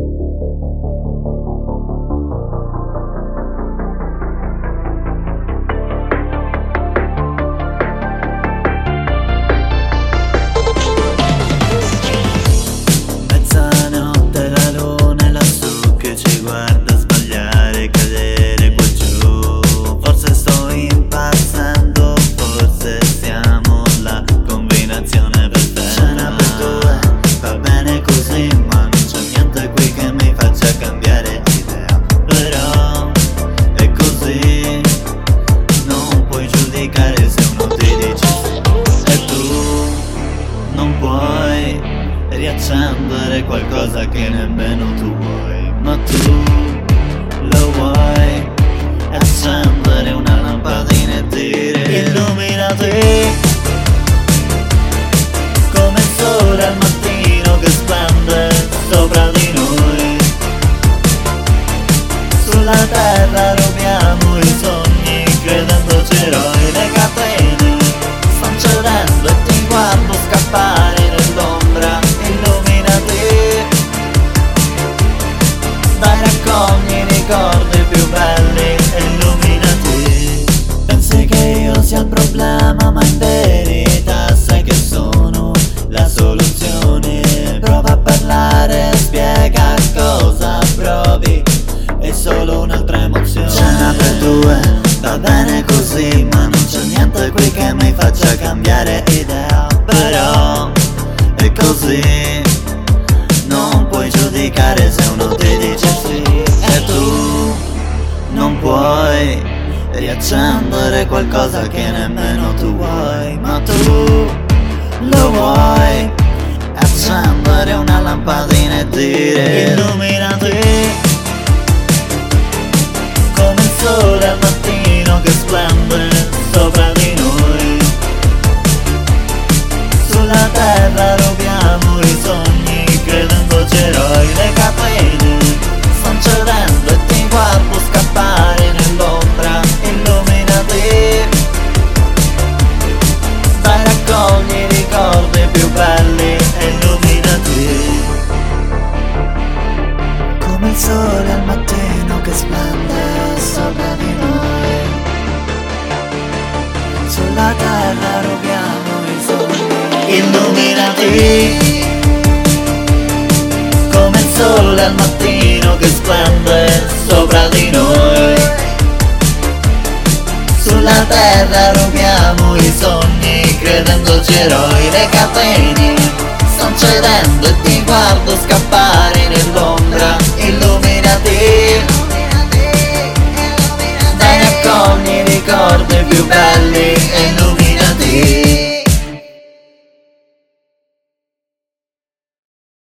Thank you. Riaccendere qualcosa che nemmeno tu vuoi, ma tu lo vuoi accendere una lampadina e dire illuminati come il sole al mattino che splende sopra di noi. Sulla terra rubiamo i sogni credendoci eroi così Ma non c'è niente qui che mi faccia cambiare idea Però è così. Non puoi giudicare se uno ti dice sì. E tu non puoi riaccendere qualcosa che nemmeno tu vuoi. Ma tu lo vuoi Accendere una lampadina e dire Illuminati sole al mattino che splende sopra di noi. Sulla terra rubiamo i sogni Illuminati Come il sole al mattino che splende sopra di noi. Sulla terra rubiamo i sogni credendoci eroi Le catene stanno cedendo Happy Valley